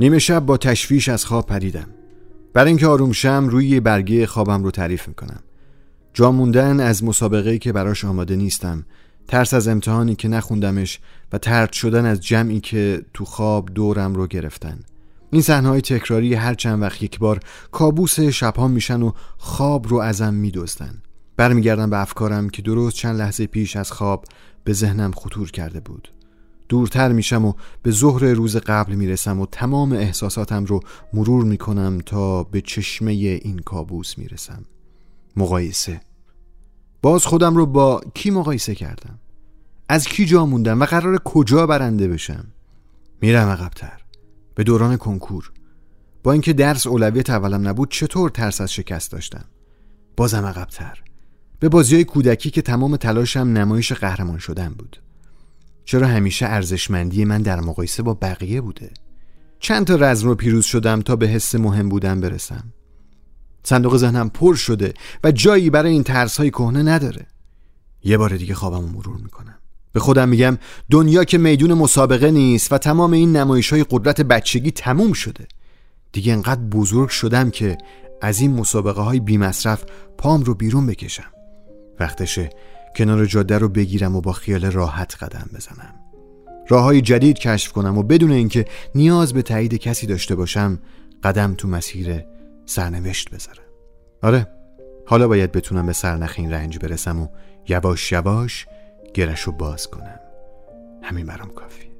نیمه شب با تشویش از خواب پریدم برای اینکه آروم شم روی برگه خوابم رو تعریف می‌کنم. جا موندن از مسابقه که براش آماده نیستم. ترس از امتحانی که نخوندمش و ترد شدن از جمعی که تو خواب دورم رو گرفتن. این صحنه‌های تکراری هر چند وقت یک بار کابوس شبها میشن و خواب رو ازم میدزدن. برمیگردم به افکارم که درست چند لحظه پیش از خواب به ذهنم خطور کرده بود. دورتر میشم و به ظهر روز قبل می‌رسم و تمام احساساتم رو مرور می‌کنم تا به چشمه این کابوس می‌رسم. مقایسه. باز خودم رو با کی مقایسه کردم؟ از کی جا موندم و قرار کجا برنده بشم؟ میرم عقبتر. به دوران کنکور. با اینکه درس اولویت اولم نبود چطور ترس از شکست داشتم؟ بازم عقبتر. به بازی های کودکی که تمام تلاشم نمایش قهرمان شدن بود. چرا همیشه ارزشمندی من در مقایسه با بقیه بوده؟ چند تا رزم رو پیروز شدم تا به حس مهم بودن برسم. صندوق ذهنم پر شده و جایی برای این ترس های کهنه نداره. یه بار دیگه خوابم مرور می‌کنم. به خودم میگم دنیا که میدون مسابقه نیست و تمام این نمایش های قدرت بچگی تموم شده. دیگه انقدر بزرگ شدم که از این مسابقه های بی مصرف پام رو بیرون بکشم. وقتشه کنار جاده رو بگیرم و با خیال راحت قدم بزنم. راه های جدید کشف کنم و بدون اینکه نیاز به تایید کسی داشته باشم قدم تو مسیر سرنوشت بذارم. آره حالا باید بتونم به سرنخ این رنج برسم و یواش یواش گرش رو باز کنم. همین برام کافی